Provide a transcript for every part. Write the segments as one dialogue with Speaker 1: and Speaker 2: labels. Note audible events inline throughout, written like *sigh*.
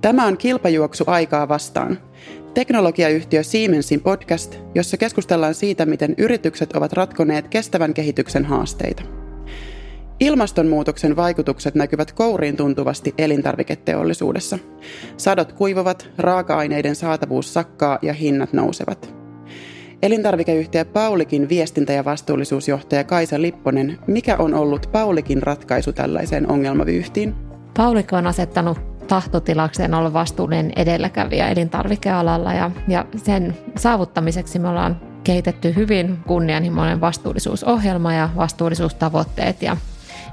Speaker 1: Tämä on kilpajuoksu aikaa vastaan. Teknologiayhtiö Siemensin podcast, jossa keskustellaan siitä, miten yritykset ovat ratkoneet kestävän kehityksen haasteita. Ilmastonmuutoksen vaikutukset näkyvät kouriin tuntuvasti elintarviketeollisuudessa. Sadot kuivuvat, raaka-aineiden saatavuus sakkaa ja hinnat nousevat. Elintarvikeyhtiö Paulikin viestintä- ja vastuullisuusjohtaja Kaisa Lipponen, mikä on ollut Paulikin ratkaisu tällaiseen ongelmavyyhtiin?
Speaker 2: Paulik on asettanut tahtotilakseen olla vastuullinen edelläkävijä elintarvikealalla ja, ja sen saavuttamiseksi me ollaan kehitetty hyvin kunnianhimoinen vastuullisuusohjelma ja vastuullisuustavoitteet ja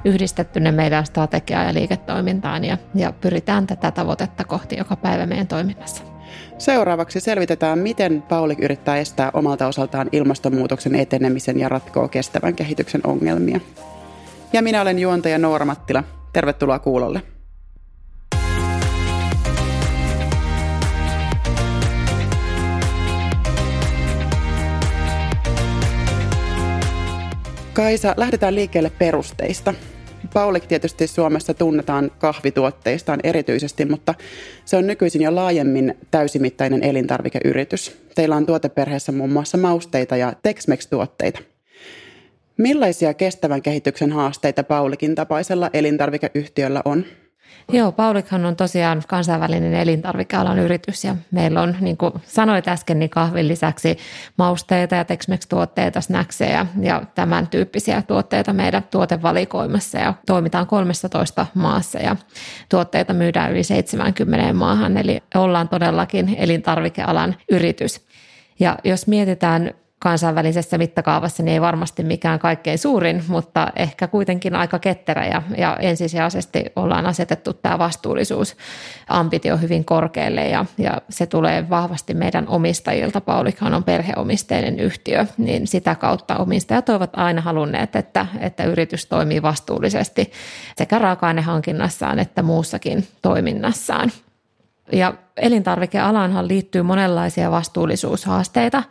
Speaker 2: yhdistetty ne meidän strategiaan ja liiketoimintaan ja, ja pyritään tätä tavoitetta kohti joka päivä meidän toiminnassa.
Speaker 1: Seuraavaksi selvitetään, miten Paulik yrittää estää omalta osaltaan ilmastonmuutoksen etenemisen ja ratkoo kestävän kehityksen ongelmia. Ja minä olen juontaja Noora Mattila. Tervetuloa kuulolle. Kaisa, lähdetään liikkeelle perusteista. Paulik tietysti Suomessa tunnetaan kahvituotteistaan erityisesti, mutta se on nykyisin jo laajemmin täysimittainen elintarvikeyritys. Teillä on tuoteperheessä muun muassa mausteita ja Tex-Mex-tuotteita. Millaisia kestävän kehityksen haasteita Paulikin tapaisella elintarvikeyhtiöllä on?
Speaker 2: Joo, Paulikhan on tosiaan kansainvälinen elintarvikealan yritys ja meillä on, niin kuin sanoit äsken, niin kahvin lisäksi mausteita ja Tex-Mex-tuotteita, snackseja ja tämän tyyppisiä tuotteita meidän tuotevalikoimassa ja toimitaan 13 maassa ja tuotteita myydään yli 70 maahan, eli ollaan todellakin elintarvikealan yritys. Ja jos mietitään kansainvälisessä mittakaavassa niin ei varmasti mikään kaikkein suurin, mutta ehkä kuitenkin aika ketterä ja, ja ensisijaisesti ollaan asetettu tämä vastuullisuus ambitio hyvin korkealle ja, ja se tulee vahvasti meidän omistajilta. Paulikhan on perheomisteinen yhtiö, niin sitä kautta omistajat ovat aina halunneet, että, että yritys toimii vastuullisesti sekä raaka-ainehankinnassaan että muussakin toiminnassaan. Ja elintarvikealanhan liittyy monenlaisia vastuullisuushaasteita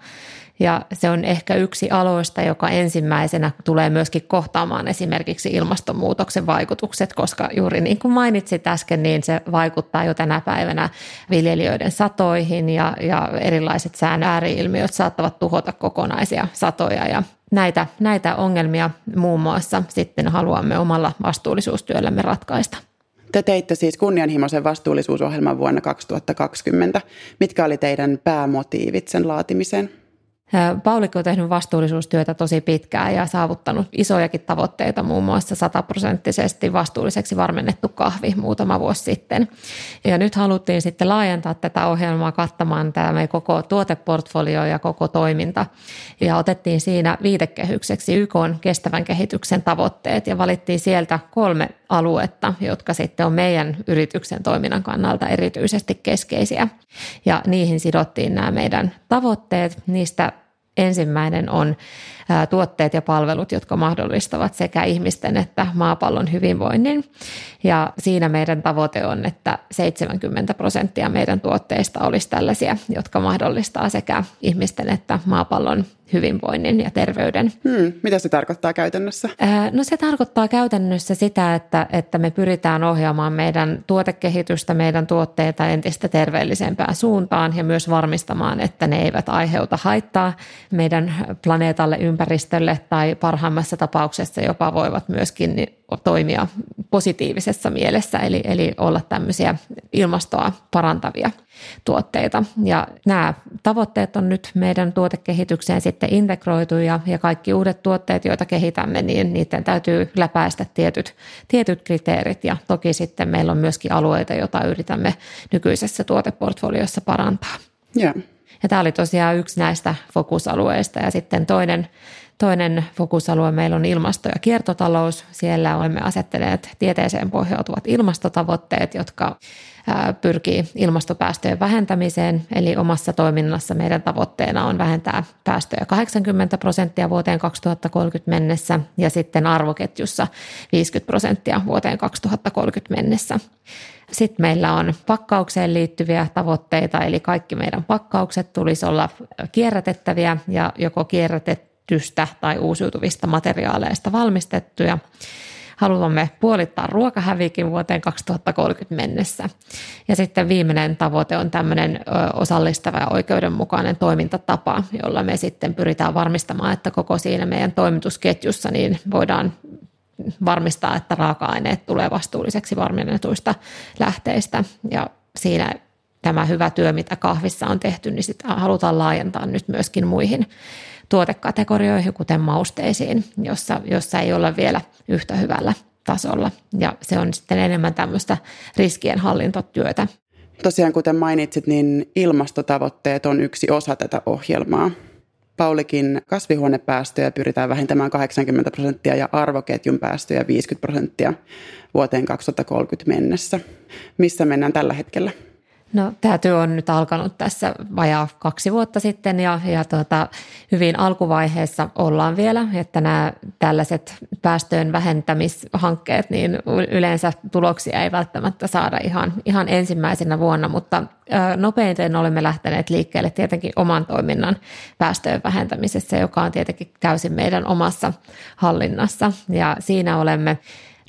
Speaker 2: ja se on ehkä yksi aloista, joka ensimmäisenä tulee myöskin kohtaamaan esimerkiksi ilmastonmuutoksen vaikutukset, koska juuri niin kuin mainitsit äsken, niin se vaikuttaa jo tänä päivänä viljelijöiden satoihin ja, ja erilaiset sään ääriilmiöt saattavat tuhota kokonaisia satoja ja näitä, näitä ongelmia muun muassa sitten haluamme omalla vastuullisuustyöllämme ratkaista.
Speaker 1: Te teitte siis kunnianhimoisen vastuullisuusohjelman vuonna 2020. Mitkä oli teidän päämotiivit sen laatimiseen?
Speaker 2: Paulikko on tehnyt vastuullisuustyötä tosi pitkään ja saavuttanut isojakin tavoitteita, muun muassa sataprosenttisesti vastuulliseksi varmennettu kahvi muutama vuosi sitten. Ja nyt haluttiin sitten laajentaa tätä ohjelmaa kattamaan tämä meidän koko tuoteportfolio ja koko toiminta. Ja otettiin siinä viitekehykseksi YK kestävän kehityksen tavoitteet ja valittiin sieltä kolme aluetta, jotka sitten on meidän yrityksen toiminnan kannalta erityisesti keskeisiä. Ja niihin sidottiin nämä meidän tavoitteet. Niistä ensimmäinen on tuotteet ja palvelut, jotka mahdollistavat sekä ihmisten että maapallon hyvinvoinnin. Ja siinä meidän tavoite on, että 70 prosenttia meidän tuotteista olisi tällaisia, jotka mahdollistaa sekä ihmisten että maapallon hyvinvoinnin ja terveyden.
Speaker 1: Hmm, mitä se tarkoittaa käytännössä?
Speaker 2: No se tarkoittaa käytännössä sitä, että, että me pyritään ohjaamaan meidän tuotekehitystä, meidän tuotteita entistä terveellisempään suuntaan ja myös varmistamaan, että ne eivät aiheuta haittaa meidän planeetalle, ympäristölle tai parhaimmassa tapauksessa jopa voivat myöskin toimia positiivisessa mielessä, eli, eli olla tämmöisiä ilmastoa parantavia tuotteita. Ja nämä tavoitteet on nyt meidän tuotekehitykseen sitten integroitu ja, ja kaikki uudet tuotteet, joita kehitämme, niin niiden täytyy läpäistä tietyt, tietyt kriteerit ja toki sitten meillä on myöskin alueita, joita yritämme nykyisessä tuoteportfoliossa parantaa.
Speaker 1: Yeah.
Speaker 2: Ja tämä oli tosiaan yksi näistä fokusalueista ja sitten toinen Toinen fokusalue meillä on ilmasto- ja kiertotalous. Siellä olemme asettaneet tieteeseen pohjautuvat ilmastotavoitteet, jotka pyrkii ilmastopäästöjen vähentämiseen. Eli omassa toiminnassa meidän tavoitteena on vähentää päästöjä 80 prosenttia vuoteen 2030 mennessä ja sitten arvoketjussa 50 prosenttia vuoteen 2030 mennessä. Sitten meillä on pakkaukseen liittyviä tavoitteita, eli kaikki meidän pakkaukset tulisi olla kierrätettäviä ja joko kierrätettyä kierrätetystä tai uusiutuvista materiaaleista valmistettuja. haluamme puolittaa ruokahävikin vuoteen 2030 mennessä. Ja sitten viimeinen tavoite on tämmöinen osallistava ja oikeudenmukainen toimintatapa, jolla me sitten pyritään varmistamaan, että koko siinä meidän toimitusketjussa niin voidaan varmistaa, että raaka-aineet tulee vastuulliseksi varmennetuista lähteistä ja siinä tämä hyvä työ, mitä kahvissa on tehty, niin sitä halutaan laajentaa nyt myöskin muihin tuotekategorioihin, kuten mausteisiin, jossa, jossa ei olla vielä yhtä hyvällä tasolla. Ja se on sitten enemmän tämmöistä riskienhallintotyötä.
Speaker 1: Tosiaan, kuten mainitsit, niin ilmastotavoitteet on yksi osa tätä ohjelmaa. Paulikin kasvihuonepäästöjä pyritään vähentämään 80 prosenttia ja arvoketjun päästöjä 50 prosenttia vuoteen 2030 mennessä. Missä mennään tällä hetkellä?
Speaker 2: No, tämä työ on nyt alkanut tässä vajaa kaksi vuotta sitten ja, ja tuota, hyvin alkuvaiheessa ollaan vielä, että nämä tällaiset päästöjen vähentämishankkeet, niin yleensä tuloksia ei välttämättä saada ihan, ihan ensimmäisenä vuonna, mutta nopeiten olemme lähteneet liikkeelle tietenkin oman toiminnan päästöjen vähentämisessä, joka on tietenkin täysin meidän omassa hallinnassa. Ja siinä olemme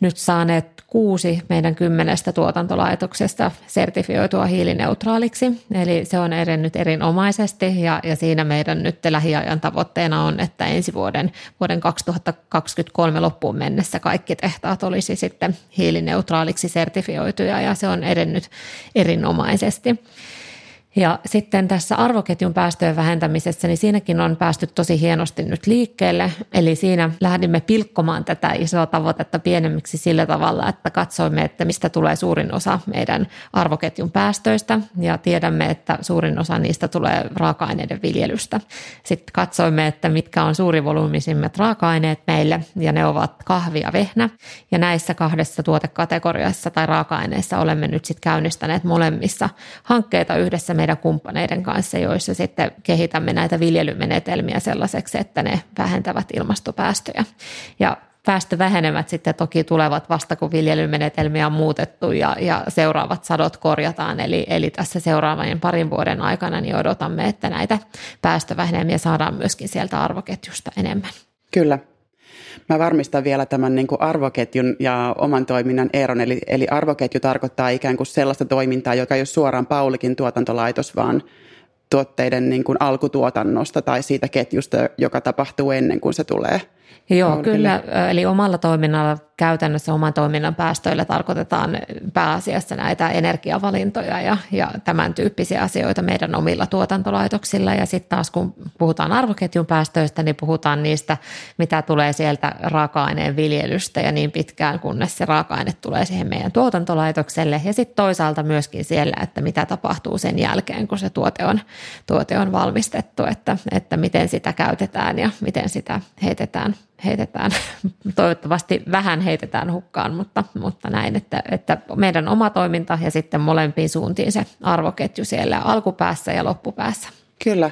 Speaker 2: nyt saaneet kuusi meidän kymmenestä tuotantolaitoksesta sertifioitua hiilineutraaliksi. Eli se on edennyt erinomaisesti ja, ja siinä meidän nyt lähiajan tavoitteena on, että ensi vuoden, vuoden 2023 loppuun mennessä kaikki tehtaat olisi sitten hiilineutraaliksi sertifioituja ja se on edennyt erinomaisesti. Ja sitten tässä arvoketjun päästöjen vähentämisessä, niin siinäkin on päästy tosi hienosti nyt liikkeelle. Eli siinä lähdimme pilkkomaan tätä isoa tavoitetta pienemmiksi sillä tavalla, että katsoimme, että mistä tulee suurin osa meidän arvoketjun päästöistä. Ja tiedämme, että suurin osa niistä tulee raaka-aineiden viljelystä. Sitten katsoimme, että mitkä on suurivolyymisimmat raaka-aineet meille, ja ne ovat kahvi ja vehnä. Ja näissä kahdessa tuotekategoriassa tai raaka-aineissa olemme nyt sitten käynnistäneet molemmissa hankkeita yhdessä meidän meidän kumppaneiden kanssa, joissa sitten kehitämme näitä viljelymenetelmiä sellaiseksi, että ne vähentävät ilmastopäästöjä. Ja päästövähenemät sitten toki tulevat vasta, kun viljelymenetelmiä on muutettu ja, ja seuraavat sadot korjataan. Eli, eli tässä seuraavien parin vuoden aikana niin odotamme, että näitä päästövähenemiä saadaan myöskin sieltä arvoketjusta enemmän.
Speaker 1: Kyllä. Mä varmistan vielä tämän niin kuin arvoketjun ja oman toiminnan eron. Eli, eli arvoketju tarkoittaa ikään kuin sellaista toimintaa, joka ei ole suoraan Paulikin tuotantolaitos, vaan tuotteiden niin kuin alkutuotannosta tai siitä ketjusta, joka tapahtuu ennen kuin se tulee
Speaker 2: Joo, kyllä. Eli omalla toiminnalla käytännössä oman toiminnan päästöillä tarkoitetaan pääasiassa näitä energiavalintoja ja, ja tämän tyyppisiä asioita meidän omilla tuotantolaitoksilla. Ja sitten taas kun puhutaan arvoketjun päästöistä, niin puhutaan niistä, mitä tulee sieltä raaka-aineen viljelystä ja niin pitkään, kunnes se raaka-aine tulee siihen meidän tuotantolaitokselle. Ja sitten toisaalta myöskin siellä, että mitä tapahtuu sen jälkeen, kun se tuote on, tuote on valmistettu, että, että miten sitä käytetään ja miten sitä heitetään heitetään, toivottavasti vähän heitetään hukkaan, mutta, mutta näin, että, että meidän oma toiminta ja sitten molempiin suuntiin se arvoketju siellä alkupäässä ja loppupäässä.
Speaker 1: Kyllä.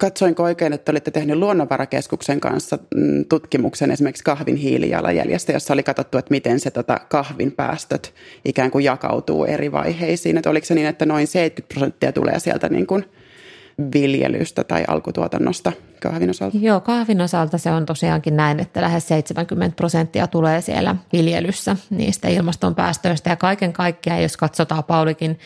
Speaker 1: Katsoinko oikein, että olitte tehneet Luonnonvarakeskuksen kanssa mm, tutkimuksen esimerkiksi kahvin hiilijalanjäljestä, jossa oli katsottu, että miten se tota, kahvin päästöt ikään kuin jakautuu eri vaiheisiin. Että oliko se niin, että noin 70 prosenttia tulee sieltä niin kuin – viljelystä tai alkutuotannosta kahvin osalta?
Speaker 2: Joo, kahvin osalta se on tosiaankin näin, että lähes 70 prosenttia tulee siellä viljelyssä niistä ilmastonpäästöistä ja kaiken kaikkiaan, jos katsotaan Paulikin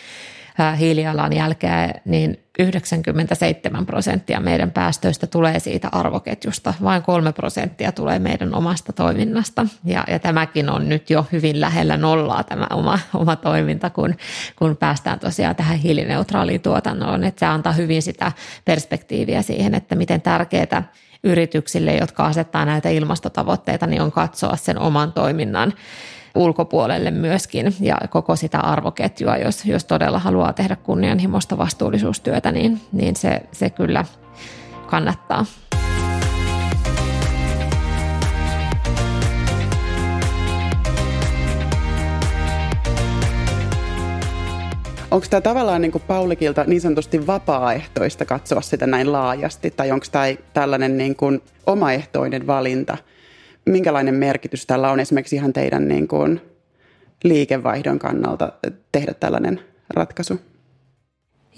Speaker 2: hiilijalanjälkeä, niin 97 prosenttia meidän päästöistä tulee siitä arvoketjusta, vain 3 prosenttia tulee meidän omasta toiminnasta. Ja, ja tämäkin on nyt jo hyvin lähellä nollaa tämä oma, oma toiminta, kun, kun päästään tosiaan tähän hiilineutraaliin tuotantoon. Että se antaa hyvin sitä perspektiiviä siihen, että miten tärkeää yrityksille, jotka asettaa näitä ilmastotavoitteita, niin on katsoa sen oman toiminnan ulkopuolelle myöskin ja koko sitä arvoketjua, jos, jos todella haluaa tehdä kunnianhimoista vastuullisuustyötä, niin, niin se, se kyllä kannattaa.
Speaker 1: Onko tämä tavallaan niin kuin Paulikilta niin sanotusti vapaaehtoista katsoa sitä näin laajasti, tai onko tämä tällainen niin kuin omaehtoinen valinta – minkälainen merkitys tällä on esimerkiksi ihan teidän niin kuin liikevaihdon kannalta tehdä tällainen ratkaisu?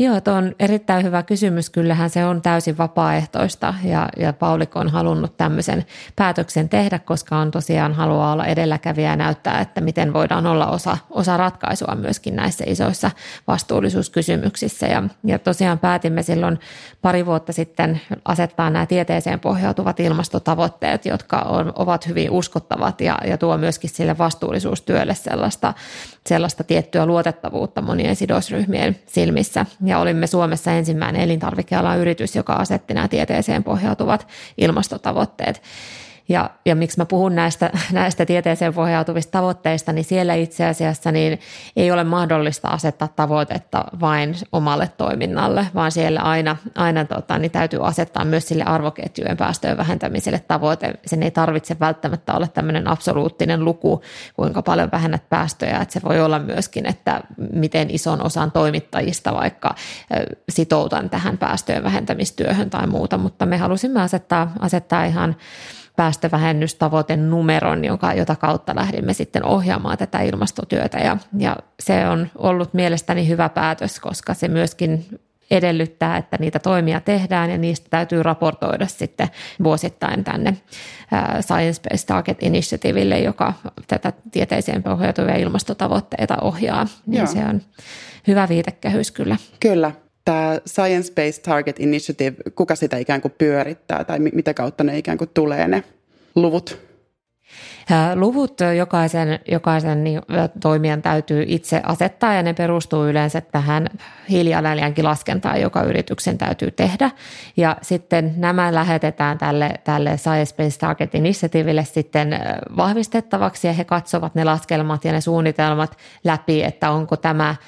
Speaker 2: Joo, tuo on erittäin hyvä kysymys. Kyllähän se on täysin vapaaehtoista ja, ja Paulik on halunnut tämmöisen päätöksen tehdä, koska on tosiaan haluaa olla edelläkävijä ja näyttää, että miten voidaan olla osa, osa ratkaisua myöskin näissä isoissa vastuullisuuskysymyksissä. Ja, ja tosiaan päätimme silloin pari vuotta sitten asettaa nämä tieteeseen pohjautuvat ilmastotavoitteet, jotka on, ovat hyvin uskottavat ja, ja tuo myöskin sille vastuullisuustyölle sellaista, sellaista tiettyä luotettavuutta monien sidosryhmien silmissä ja olimme Suomessa ensimmäinen elintarvikealan yritys, joka asetti nämä tieteeseen pohjautuvat ilmastotavoitteet. Ja, ja miksi mä puhun näistä, *laughs* näistä tieteeseen pohjautuvista tavoitteista, niin siellä itse asiassa niin ei ole mahdollista asettaa tavoitetta vain omalle toiminnalle, vaan siellä aina, aina tota, niin täytyy asettaa myös sille arvoketjujen päästöjen vähentämiselle tavoite. Sen ei tarvitse välttämättä olla tämmöinen absoluuttinen luku, kuinka paljon vähennät päästöjä, että se voi olla myöskin, että miten ison osan toimittajista vaikka sitoutan tähän päästöjen vähentämistyöhön tai muuta, mutta me halusimme asettaa, asettaa ihan päästövähennystavoite numeron, jonka, jota kautta lähdimme sitten ohjaamaan tätä ilmastotyötä. Ja, ja se on ollut mielestäni hyvä päätös, koska se myöskin edellyttää, että niitä toimia tehdään ja niistä täytyy raportoida sitten vuosittain tänne Science Based Target Initiativelle, joka tätä tieteeseen pohjautuvia ilmastotavoitteita ohjaa. Niin se on hyvä viitekehys kyllä.
Speaker 1: Kyllä tämä Science Based Target Initiative, kuka sitä ikään kuin pyörittää tai mitä kautta ne ikään kuin tulee ne luvut?
Speaker 2: Luvut jokaisen, jokaisen niin, toimijan täytyy itse asettaa ja ne perustuu yleensä tähän hiilijalanjälki laskentaan, joka yrityksen täytyy tehdä. Ja sitten nämä lähetetään tälle, tälle Science Based Target Initiativelle sitten vahvistettavaksi ja he katsovat ne laskelmat ja ne suunnitelmat läpi, että onko tämä –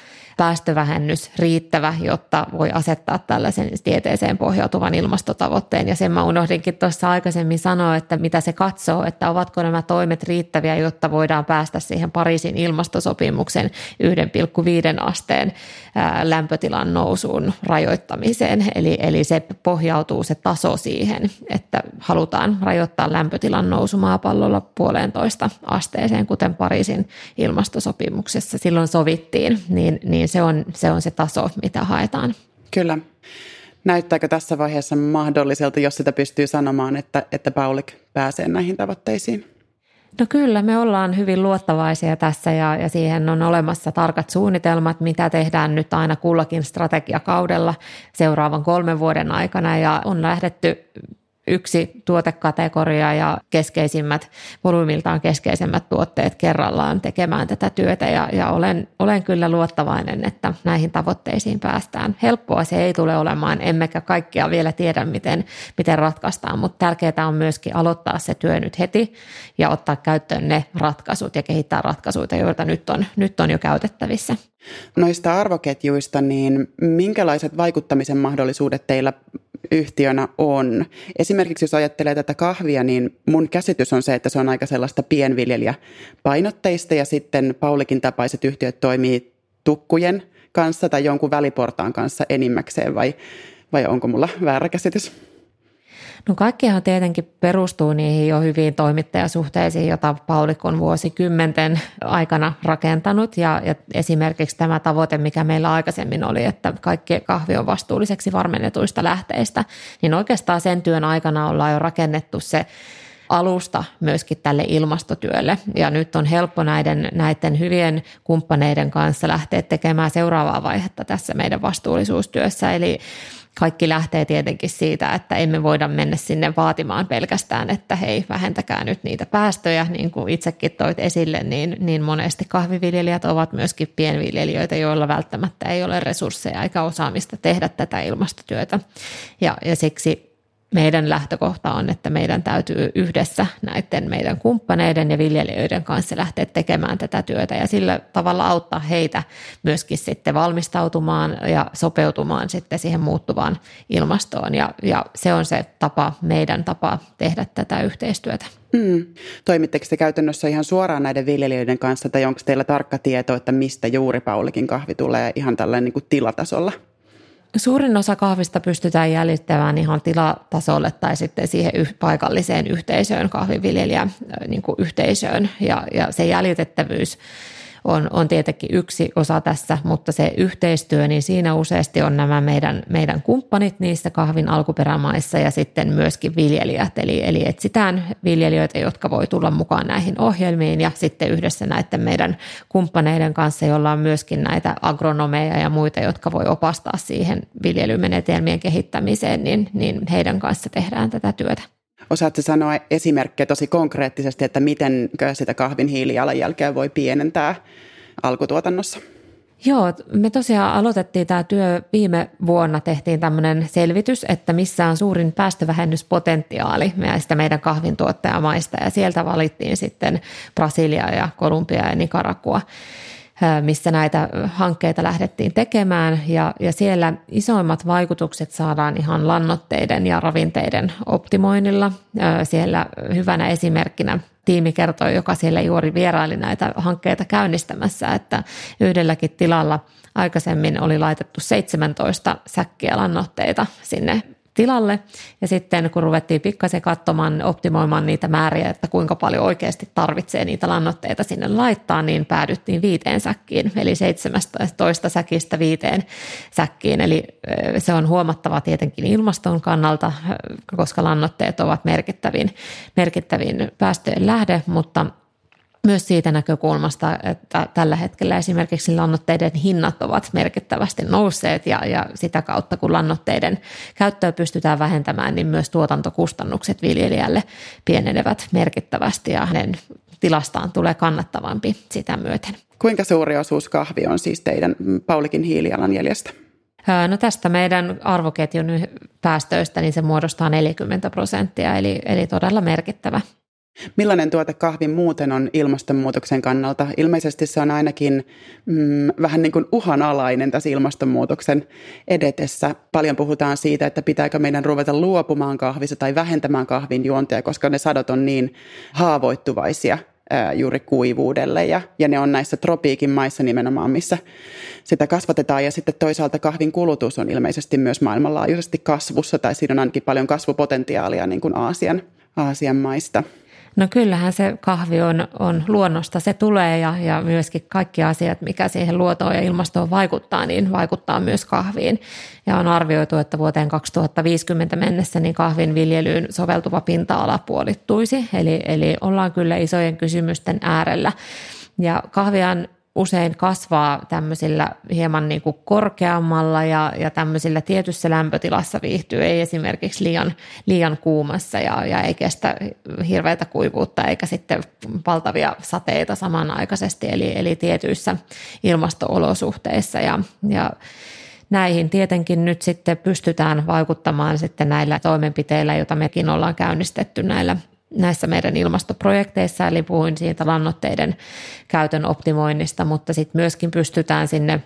Speaker 2: päästövähennys riittävä, jotta voi asettaa tällaisen tieteeseen pohjautuvan ilmastotavoitteen. Ja sen mä unohdinkin tuossa aikaisemmin sanoa, että mitä se katsoo, että ovatko nämä toimet riittäviä, jotta voidaan päästä siihen Pariisin ilmastosopimuksen 1,5 asteen lämpötilan nousuun rajoittamiseen. Eli, eli se pohjautuu se taso siihen, että halutaan rajoittaa lämpötilan nousu maapallolla puolentoista asteeseen, kuten Pariisin ilmastosopimuksessa silloin sovittiin, niin, niin se, on, se on se taso, mitä haetaan.
Speaker 1: Kyllä. Näyttääkö tässä vaiheessa mahdolliselta, jos sitä pystyy sanomaan, että, että Paulik pääsee näihin tavoitteisiin?
Speaker 2: No kyllä, me ollaan hyvin luottavaisia tässä ja, ja siihen on olemassa tarkat suunnitelmat, mitä tehdään nyt aina kullakin strategiakaudella seuraavan kolmen vuoden aikana ja on lähdetty yksi tuotekategoria ja keskeisimmät, volyymiltaan keskeisemmät tuotteet kerrallaan tekemään tätä työtä ja, ja olen, olen kyllä luottavainen, että näihin tavoitteisiin päästään. Helppoa se ei tule olemaan, emmekä kaikkia vielä tiedä, miten, miten ratkaistaan, mutta tärkeää on myöskin aloittaa se työ nyt heti ja ottaa käyttöön ne ratkaisut ja kehittää ratkaisuja, joita nyt on, nyt on jo käytettävissä.
Speaker 1: Noista arvoketjuista, niin minkälaiset vaikuttamisen mahdollisuudet teillä yhtiönä on. Esimerkiksi jos ajattelee tätä kahvia, niin mun käsitys on se, että se on aika sellaista pienviljelijäpainotteista ja sitten Paulikin tapaiset yhtiöt toimii tukkujen kanssa tai jonkun väliportaan kanssa enimmäkseen vai, vai onko mulla väärä käsitys?
Speaker 2: No kaikkihan tietenkin perustuu niihin jo hyviin toimittajasuhteisiin, joita Paulik on vuosikymmenten aikana rakentanut. Ja, ja esimerkiksi tämä tavoite, mikä meillä aikaisemmin oli, että kaikki kahvi on vastuulliseksi varmennetuista lähteistä, niin oikeastaan sen työn aikana ollaan jo rakennettu se alusta myöskin tälle ilmastotyölle. Ja nyt on helppo näiden, näiden hyvien kumppaneiden kanssa lähteä tekemään seuraavaa vaihetta tässä meidän vastuullisuustyössä. Eli kaikki lähtee tietenkin siitä, että emme voida mennä sinne vaatimaan pelkästään, että hei, vähentäkää nyt niitä päästöjä, niin kuin itsekin toit esille, niin, niin monesti kahviviljelijät ovat myöskin pienviljelijöitä, joilla välttämättä ei ole resursseja eikä osaamista tehdä tätä ilmastotyötä. Ja, ja siksi meidän lähtökohta on, että meidän täytyy yhdessä näiden meidän kumppaneiden ja viljelijöiden kanssa lähteä tekemään tätä työtä ja sillä tavalla auttaa heitä myöskin sitten valmistautumaan ja sopeutumaan sitten siihen muuttuvaan ilmastoon ja, ja se on se tapa, meidän tapa tehdä tätä yhteistyötä.
Speaker 1: Mm. Toimitteko te käytännössä ihan suoraan näiden viljelijöiden kanssa tai onko teillä tarkka tieto, että mistä juuri Paulikin kahvi tulee ihan tällainen niin kuin tilatasolla?
Speaker 2: Suurin osa kahvista pystytään jäljittämään ihan tilatasolle tai sitten siihen paikalliseen yhteisöön, kahviviljelijä niin yhteisöön. Ja, ja se jäljitettävyys on, on tietenkin yksi osa tässä, mutta se yhteistyö, niin siinä useasti on nämä meidän, meidän kumppanit niissä kahvin alkuperämaissa ja sitten myöskin viljelijät. Eli, eli etsitään viljelijöitä, jotka voi tulla mukaan näihin ohjelmiin ja sitten yhdessä näiden meidän kumppaneiden kanssa, joilla on myöskin näitä agronomeja ja muita, jotka voi opastaa siihen viljelymenetelmien kehittämiseen, niin, niin heidän kanssa tehdään tätä työtä.
Speaker 1: Osaatko sanoa esimerkkejä tosi konkreettisesti, että miten sitä kahvin hiilijalanjälkeä voi pienentää alkutuotannossa?
Speaker 2: Joo, me tosiaan aloitettiin tämä työ viime vuonna, tehtiin tämmöinen selvitys, että missä on suurin päästövähennyspotentiaali meistä meidän kahvintuottajamaista ja sieltä valittiin sitten Brasilia ja Kolumbia ja Nicaragua missä näitä hankkeita lähdettiin tekemään ja, ja siellä isoimmat vaikutukset saadaan ihan lannoitteiden ja ravinteiden optimoinnilla. Siellä hyvänä esimerkkinä tiimi kertoi, joka siellä juuri vieraili näitä hankkeita käynnistämässä, että yhdelläkin tilalla aikaisemmin oli laitettu 17 säkkiä lannoitteita sinne tilalle. Ja sitten kun ruvettiin pikkasen katsomaan, optimoimaan niitä määriä, että kuinka paljon oikeasti tarvitsee niitä lannoitteita sinne laittaa, niin päädyttiin viiteen säkkiin, eli 17 säkistä viiteen säkkiin. Eli se on huomattava tietenkin ilmaston kannalta, koska lannoitteet ovat merkittävin, merkittävin päästöjen lähde, mutta myös siitä näkökulmasta, että tällä hetkellä esimerkiksi lannoitteiden hinnat ovat merkittävästi nousseet ja, ja sitä kautta kun lannoitteiden käyttöä pystytään vähentämään, niin myös tuotantokustannukset viljelijälle pienenevät merkittävästi ja hänen tilastaan tulee kannattavampi sitä myöten.
Speaker 1: Kuinka suuri osuus kahvi on siis teidän Paulikin hiilijalanjäljestä?
Speaker 2: No tästä meidän arvoketjun päästöistä niin se muodostaa 40 prosenttia, eli, eli todella merkittävä
Speaker 1: Millainen tuote kahvi muuten on ilmastonmuutoksen kannalta? Ilmeisesti se on ainakin mm, vähän niin kuin uhanalainen tässä ilmastonmuutoksen edetessä. Paljon puhutaan siitä, että pitääkö meidän ruveta luopumaan kahvista tai vähentämään kahvin juontia, koska ne sadot on niin haavoittuvaisia ää, juuri kuivuudelle ja, ja ne on näissä tropiikin maissa nimenomaan, missä sitä kasvatetaan ja sitten toisaalta kahvin kulutus on ilmeisesti myös maailmanlaajuisesti kasvussa tai siinä on ainakin paljon kasvupotentiaalia niin kuin Aasian, Aasian maista.
Speaker 2: No kyllähän se kahvi on, on luonnosta, se tulee ja, ja myöskin kaikki asiat, mikä siihen luotoon ja ilmastoon vaikuttaa, niin vaikuttaa myös kahviin. Ja on arvioitu, että vuoteen 2050 mennessä niin kahvin viljelyyn soveltuva pinta-ala puolittuisi, eli, eli ollaan kyllä isojen kysymysten äärellä. Ja kahvian usein kasvaa tämmöisillä hieman niin kuin korkeammalla ja, ja tämmöisillä tietyssä lämpötilassa viihtyy, ei esimerkiksi liian, liian kuumassa ja, ja ei kestä hirveätä kuivuutta eikä sitten valtavia sateita samanaikaisesti, eli, eli tietyissä ilmastoolosuhteissa. Ja, ja näihin tietenkin nyt sitten pystytään vaikuttamaan sitten näillä toimenpiteillä, joita mekin ollaan käynnistetty näillä näissä meidän ilmastoprojekteissa, eli puhuin siitä lannoitteiden käytön optimoinnista, mutta sitten myöskin pystytään sinne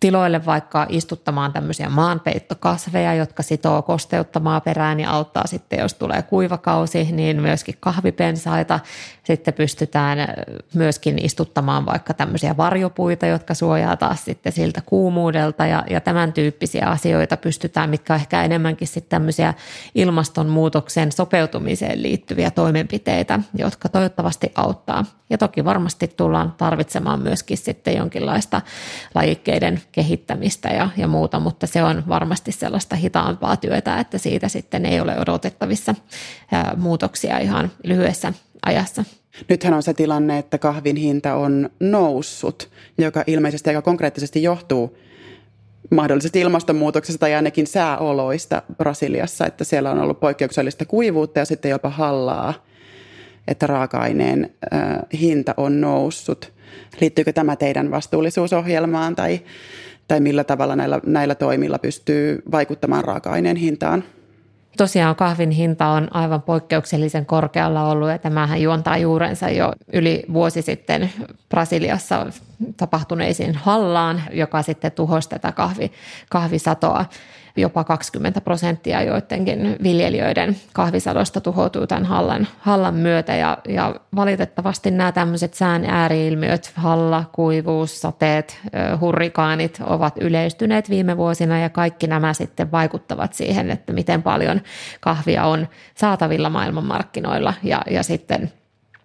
Speaker 2: tiloille vaikka istuttamaan tämmöisiä maanpeittokasveja, jotka sitoo kosteutta maaperään ja auttaa sitten, jos tulee kuivakausi, niin myöskin kahvipensaita. Sitten pystytään myöskin istuttamaan vaikka tämmöisiä varjopuita, jotka suojaa taas sitten siltä kuumuudelta ja, ja tämän tyyppisiä asioita pystytään, mitkä on ehkä enemmänkin sitten tämmöisiä ilmastonmuutoksen sopeutumiseen liittyviä toimenpiteitä, jotka toivottavasti auttaa. Ja toki varmasti tullaan tarvitsemaan myöskin sitten jonkinlaista lajikkeiden kehittämistä ja, ja muuta, mutta se on varmasti sellaista hitaampaa työtä, että siitä sitten ei ole odotettavissa muutoksia ihan lyhyessä ajassa.
Speaker 1: Nythän on se tilanne, että kahvin hinta on noussut, joka ilmeisesti aika konkreettisesti johtuu mahdollisesti ilmastonmuutoksesta tai ainakin sääoloista Brasiliassa, että siellä on ollut poikkeuksellista kuivuutta ja sitten jopa hallaa, että raaka-aineen äh, hinta on noussut. Liittyykö tämä teidän vastuullisuusohjelmaan tai, tai millä tavalla näillä, näillä toimilla pystyy vaikuttamaan raaka-aineen hintaan?
Speaker 2: Tosiaan kahvin hinta on aivan poikkeuksellisen korkealla ollut ja tämähän juontaa juurensa jo yli vuosi sitten Brasiliassa tapahtuneisiin hallaan, joka sitten tuhosi tätä kahvi, kahvisatoa jopa 20 prosenttia joidenkin viljelijöiden kahvisadosta tuhoutuu tämän hallan, hallan myötä. Ja, ja valitettavasti nämä tämmöiset sään ääriilmiöt, halla, kuivuus, sateet, hurrikaanit ovat yleistyneet viime vuosina ja kaikki nämä sitten vaikuttavat siihen, että miten paljon kahvia on saatavilla maailmanmarkkinoilla. Ja, ja sitten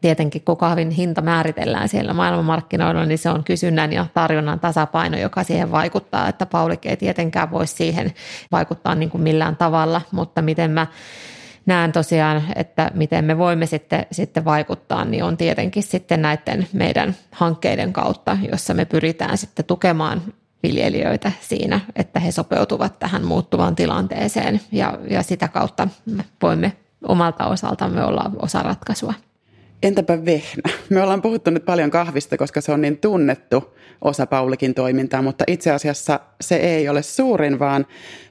Speaker 2: tietenkin kun kahvin hinta määritellään siellä maailmanmarkkinoilla, niin se on kysynnän ja tarjonnan tasapaino, joka siihen vaikuttaa, että Paulik ei tietenkään voi siihen vaikuttaa niin kuin millään tavalla, mutta miten mä näen tosiaan, että miten me voimme sitten, sitten vaikuttaa, niin on tietenkin sitten näiden meidän hankkeiden kautta, jossa me pyritään sitten tukemaan viljelijöitä siinä, että he sopeutuvat tähän muuttuvaan tilanteeseen ja, ja sitä kautta me voimme omalta osaltamme olla osa ratkaisua.
Speaker 1: Entäpä vehnä? Me ollaan puhuttu nyt paljon kahvista, koska se on niin tunnettu osa Paulikin toimintaa, mutta itse asiassa se ei ole suurin, vaan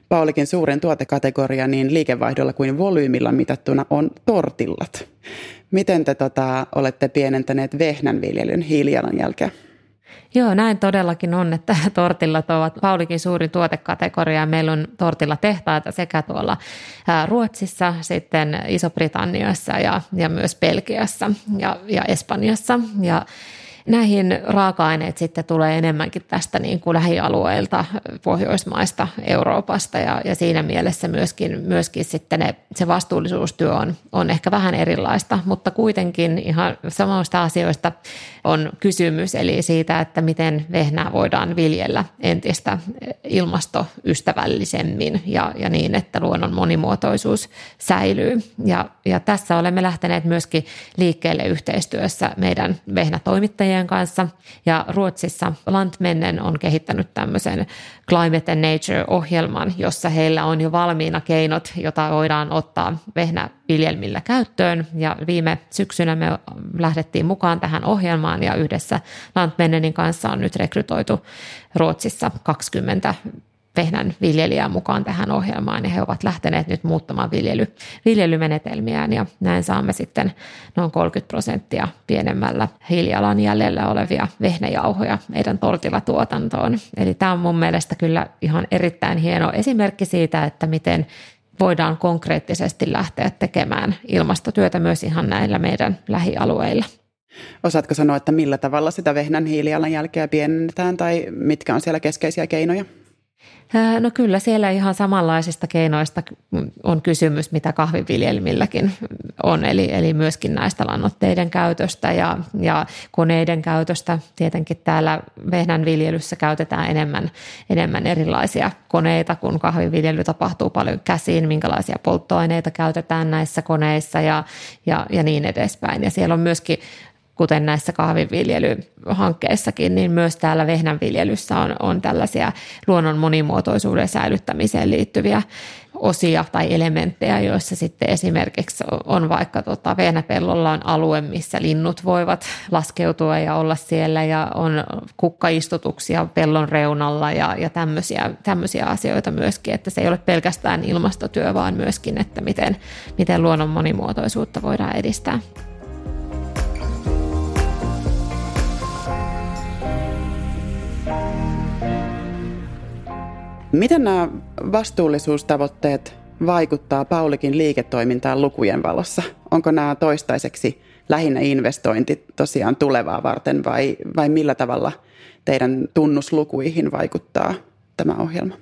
Speaker 1: Paulikin suurin tuotekategoria niin liikevaihdolla kuin volyymilla mitattuna on tortillat. Miten te tota, olette pienentäneet vehnän viljelyn hiilijalanjälkeä?
Speaker 2: Joo, näin todellakin on, että *laughs* tortillat ovat Paulikin suurin tuotekategoria. Meillä on tortillatehtaita sekä tuolla Ruotsissa, sitten Iso-Britanniassa ja, ja myös Belgiassa ja, ja Espanjassa. Ja näihin raaka-aineet sitten tulee enemmänkin tästä niin kuin lähialueilta, Pohjoismaista, Euroopasta ja, ja siinä mielessä myöskin, myöskin sitten ne, se vastuullisuustyö on, on ehkä vähän erilaista, mutta kuitenkin ihan samoista asioista on kysymys, eli siitä, että miten vehnää voidaan viljellä entistä ilmastoystävällisemmin ja, ja niin, että luonnon monimuotoisuus säilyy. Ja, ja tässä olemme lähteneet myöskin liikkeelle yhteistyössä meidän vehnätoimittajien kanssa. Ja Ruotsissa Lantmennen on kehittänyt tämmöisen Climate and Nature-ohjelman, jossa heillä on jo valmiina keinot, jota voidaan ottaa vehnäviljelmillä käyttöön. Ja viime syksynä me lähdettiin mukaan tähän ohjelmaan ja yhdessä Lantmennenin kanssa on nyt rekrytoitu Ruotsissa 20 vehnän viljelijää mukaan tähän ohjelmaan ja he ovat lähteneet nyt muuttamaan viljely, viljelymenetelmiään ja näin saamme sitten noin 30 prosenttia pienemmällä hiilijalan jäljellä olevia vehnäjauhoja meidän tortilatuotantoon. Eli tämä on mun mielestä kyllä ihan erittäin hieno esimerkki siitä, että miten voidaan konkreettisesti lähteä tekemään ilmastotyötä myös ihan näillä meidän lähialueilla.
Speaker 1: Osaatko sanoa, että millä tavalla sitä vehnän hiilijalanjälkeä pienennetään tai mitkä on siellä keskeisiä keinoja?
Speaker 2: No kyllä siellä ihan samanlaisista keinoista on kysymys, mitä kahviviljelmilläkin on, eli, eli myöskin näistä lannoitteiden käytöstä ja, ja koneiden käytöstä. Tietenkin täällä vehnän viljelyssä käytetään enemmän, enemmän erilaisia koneita, kun kahviviljely tapahtuu paljon käsiin, minkälaisia polttoaineita käytetään näissä koneissa ja, ja, ja niin edespäin. Ja siellä on myöskin kuten näissä kahvinviljelyhankkeissakin, niin myös täällä vehnänviljelyssä on, on tällaisia luonnon monimuotoisuuden säilyttämiseen liittyviä osia tai elementtejä, joissa sitten esimerkiksi on vaikka tota, vehnäpellolla on alue, missä linnut voivat laskeutua ja olla siellä ja on kukkaistutuksia pellon reunalla ja, ja tämmöisiä, tämmöisiä asioita myöskin, että se ei ole pelkästään ilmastotyö, vaan myöskin, että miten, miten luonnon monimuotoisuutta voidaan edistää.
Speaker 1: Miten nämä vastuullisuustavoitteet vaikuttaa Paulikin liiketoimintaan lukujen valossa? Onko nämä toistaiseksi lähinnä investointi tosiaan tulevaa varten vai, vai millä tavalla teidän tunnuslukuihin vaikuttaa tämä ohjelma?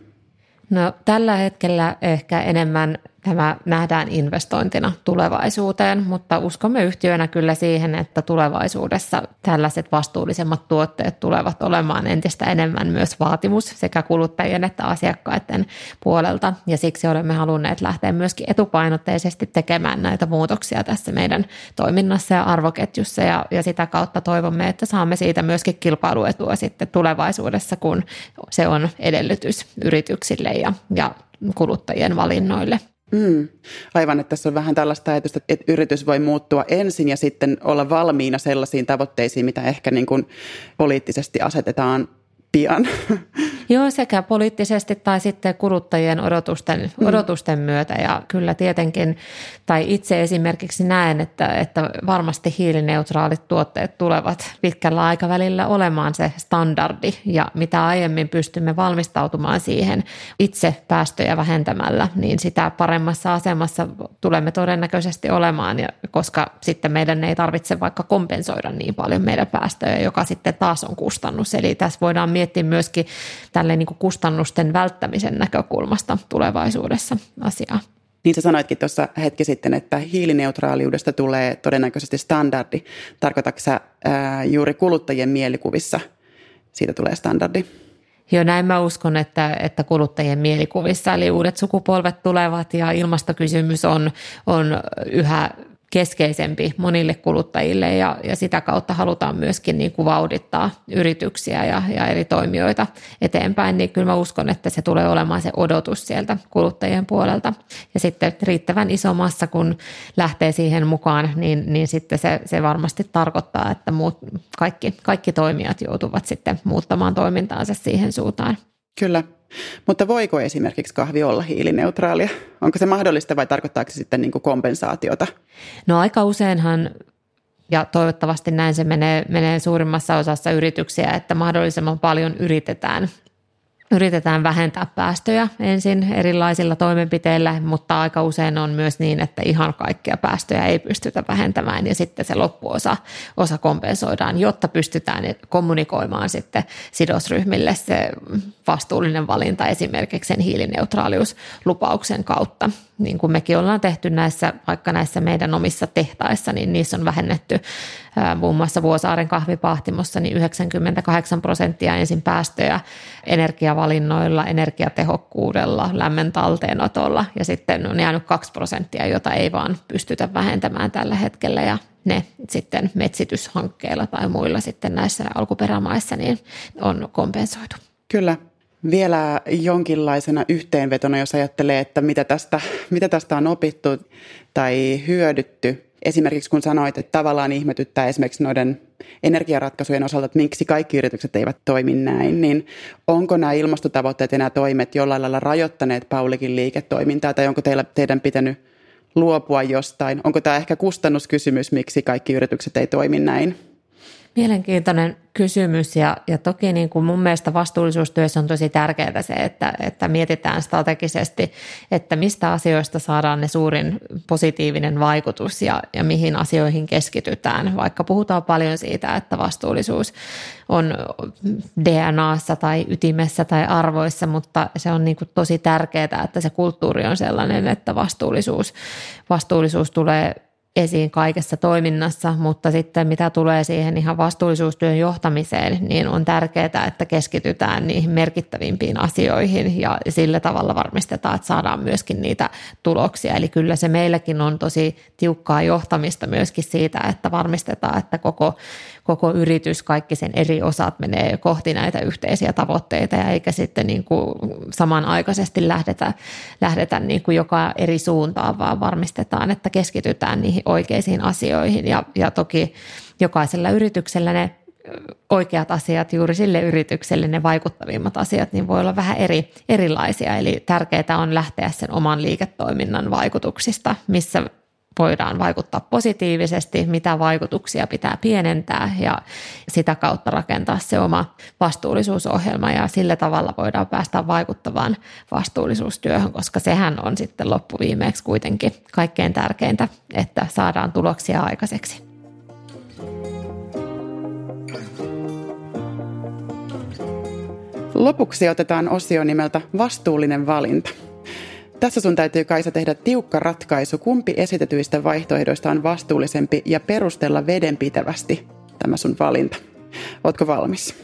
Speaker 2: No, tällä hetkellä ehkä enemmän tämä nähdään investointina tulevaisuuteen, mutta uskomme yhtiönä kyllä siihen, että tulevaisuudessa tällaiset vastuullisemmat tuotteet tulevat olemaan entistä enemmän myös vaatimus sekä kuluttajien että asiakkaiden puolelta. Ja siksi olemme halunneet lähteä myöskin etupainotteisesti tekemään näitä muutoksia tässä meidän toiminnassa ja arvoketjussa ja, ja sitä kautta toivomme, että saamme siitä myöskin kilpailuetua sitten tulevaisuudessa, kun se on edellytys yrityksille ja, ja kuluttajien valinnoille.
Speaker 1: Mm. Aivan, että tässä on vähän tällaista ajatusta, että yritys voi muuttua ensin ja sitten olla valmiina sellaisiin tavoitteisiin, mitä ehkä niin kuin poliittisesti asetetaan pian. *laughs*
Speaker 2: Joo, sekä poliittisesti tai sitten kuluttajien odotusten, mm. odotusten myötä. Ja kyllä tietenkin, tai itse esimerkiksi näen, että, että varmasti hiilineutraalit tuotteet tulevat pitkällä aikavälillä olemaan se standardi. Ja mitä aiemmin pystymme valmistautumaan siihen itse päästöjä vähentämällä, niin sitä paremmassa asemassa tulemme todennäköisesti olemaan, ja koska sitten meidän ei tarvitse vaikka kompensoida niin paljon meidän päästöjä, joka sitten taas on kustannus. Eli tässä voidaan miettiä myöskin tälleen niin kuin kustannusten välttämisen näkökulmasta tulevaisuudessa asiaa.
Speaker 1: Niin sä sanoitkin tuossa hetki sitten, että hiilineutraaliudesta tulee todennäköisesti standardi. Tarkoitatko sä ää, juuri kuluttajien mielikuvissa siitä tulee standardi?
Speaker 2: Joo, näin mä uskon, että, että kuluttajien mielikuvissa, eli uudet sukupolvet tulevat ja ilmastokysymys on, on yhä keskeisempi monille kuluttajille ja, ja sitä kautta halutaan myöskin niin kuin vauhdittaa yrityksiä ja, ja eri toimijoita eteenpäin, niin kyllä mä uskon, että se tulee olemaan se odotus sieltä kuluttajien puolelta. Ja sitten riittävän iso massa, kun lähtee siihen mukaan, niin, niin sitten se, se varmasti tarkoittaa, että muut, kaikki, kaikki toimijat joutuvat sitten muuttamaan toimintaansa siihen suuntaan.
Speaker 1: Kyllä. Mutta voiko esimerkiksi kahvi olla hiilineutraalia? Onko se mahdollista vai tarkoittaako se sitten niin kuin kompensaatiota?
Speaker 2: No aika useinhan ja toivottavasti näin se menee, menee suurimmassa osassa yrityksiä, että mahdollisimman paljon yritetään yritetään vähentää päästöjä ensin erilaisilla toimenpiteillä, mutta aika usein on myös niin, että ihan kaikkia päästöjä ei pystytä vähentämään ja sitten se loppuosa osa kompensoidaan, jotta pystytään kommunikoimaan sitten sidosryhmille se vastuullinen valinta esimerkiksi sen hiilineutraaliuslupauksen kautta. Niin kuin mekin ollaan tehty näissä, vaikka näissä meidän omissa tehtaissa, niin niissä on vähennetty muun muassa Vuosaaren kahvipahtimossa niin 98 prosenttia ensin päästöjä energiavalinnoilla, energiatehokkuudella, lämmön talteenotolla ja sitten on jäänyt 2 prosenttia, jota ei vaan pystytä vähentämään tällä hetkellä ja ne sitten metsityshankkeilla tai muilla sitten näissä alkuperämaissa niin on kompensoitu.
Speaker 1: Kyllä. Vielä jonkinlaisena yhteenvetona, jos ajattelee, että mitä tästä, mitä tästä on opittu tai hyödytty, esimerkiksi kun sanoit, että tavallaan ihmetyttää esimerkiksi noiden energiaratkaisujen osalta, että miksi kaikki yritykset eivät toimi näin, niin onko nämä ilmastotavoitteet ja nämä toimet jollain lailla rajoittaneet Paulikin liiketoimintaa tai onko teillä, teidän pitänyt luopua jostain? Onko tämä ehkä kustannuskysymys, miksi kaikki yritykset ei toimi näin?
Speaker 2: Mielenkiintoinen kysymys ja, ja toki niin kuin mun mielestä vastuullisuustyössä on tosi tärkeää se, että, että mietitään strategisesti, että mistä asioista saadaan ne suurin positiivinen vaikutus ja, ja mihin asioihin keskitytään. Vaikka puhutaan paljon siitä, että vastuullisuus on DNAssa tai ytimessä tai arvoissa, mutta se on niin kuin tosi tärkeää, että se kulttuuri on sellainen, että vastuullisuus, vastuullisuus tulee esiin kaikessa toiminnassa, mutta sitten mitä tulee siihen ihan vastuullisuustyön johtamiseen, niin on tärkeää, että keskitytään niihin merkittävimpiin asioihin ja sillä tavalla varmistetaan, että saadaan myöskin niitä tuloksia. Eli kyllä se meilläkin on tosi tiukkaa johtamista myöskin siitä, että varmistetaan, että koko koko yritys, kaikki sen eri osat menee kohti näitä yhteisiä tavoitteita ja eikä sitten niin kuin samanaikaisesti lähdetä, lähdetä niin kuin joka eri suuntaan, vaan varmistetaan, että keskitytään niihin oikeisiin asioihin ja, ja toki jokaisella yrityksellä ne oikeat asiat juuri sille yritykselle, ne vaikuttavimmat asiat, niin voi olla vähän eri, erilaisia. Eli tärkeää on lähteä sen oman liiketoiminnan vaikutuksista, missä voidaan vaikuttaa positiivisesti, mitä vaikutuksia pitää pienentää ja sitä kautta rakentaa se oma vastuullisuusohjelma ja sillä tavalla voidaan päästä vaikuttavaan vastuullisuustyöhön, koska sehän on sitten loppuviimeeksi kuitenkin kaikkein tärkeintä, että saadaan tuloksia aikaiseksi.
Speaker 1: Lopuksi otetaan osio nimeltä Vastuullinen valinta. Tässä sun täytyy Kaisa tehdä tiukka ratkaisu, kumpi esitetyistä vaihtoehdoista on vastuullisempi ja perustella vedenpitävästi tämä sun valinta. Ootko valmis?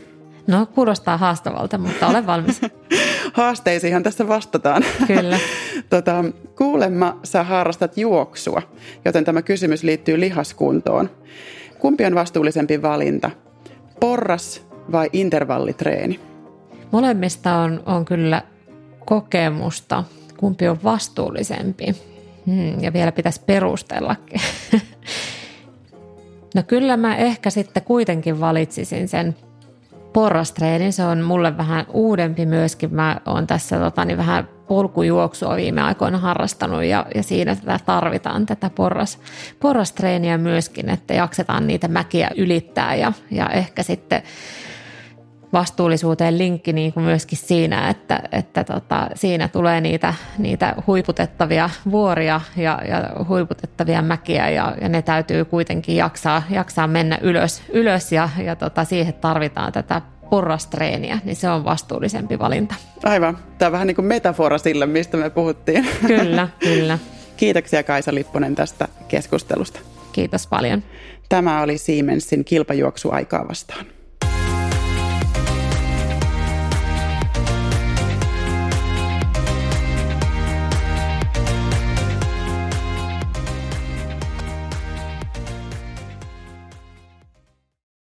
Speaker 2: No kuulostaa haastavalta, mutta olen valmis. *laughs*
Speaker 1: Haasteisiinhan tässä vastataan.
Speaker 2: Kyllä. *laughs*
Speaker 1: tota, kuulemma sä harrastat juoksua, joten tämä kysymys liittyy lihaskuntoon. Kumpi on vastuullisempi valinta? Porras vai intervallitreeni?
Speaker 2: Molemmista on, on kyllä kokemusta kumpi on vastuullisempi. Hmm, ja vielä pitäisi perustellakin. *laughs* no kyllä mä ehkä sitten kuitenkin valitsisin sen porrastreenin. Se on mulle vähän uudempi myöskin. Mä oon tässä tota, niin vähän polkujuoksua viime aikoina harrastanut ja, ja siinä tätä tarvitaan tätä porras, porrastreeniä myöskin, että jaksetaan niitä mäkiä ylittää ja, ja ehkä sitten vastuullisuuteen linkki niin kuin myöskin siinä, että, että tota, siinä tulee niitä, niitä huiputettavia vuoria ja, ja huiputettavia mäkiä ja, ja ne täytyy kuitenkin jaksaa, jaksaa mennä ylös, ylös ja, ja tota, siihen tarvitaan tätä porrastreeniä, niin se on vastuullisempi valinta.
Speaker 1: Aivan. Tämä on vähän niin kuin metafora sille, mistä me puhuttiin.
Speaker 2: Kyllä, kyllä. *laughs*
Speaker 1: Kiitoksia Kaisa Lipponen tästä keskustelusta.
Speaker 2: Kiitos paljon.
Speaker 1: Tämä oli Siemensin kilpajuoksu aikaa vastaan.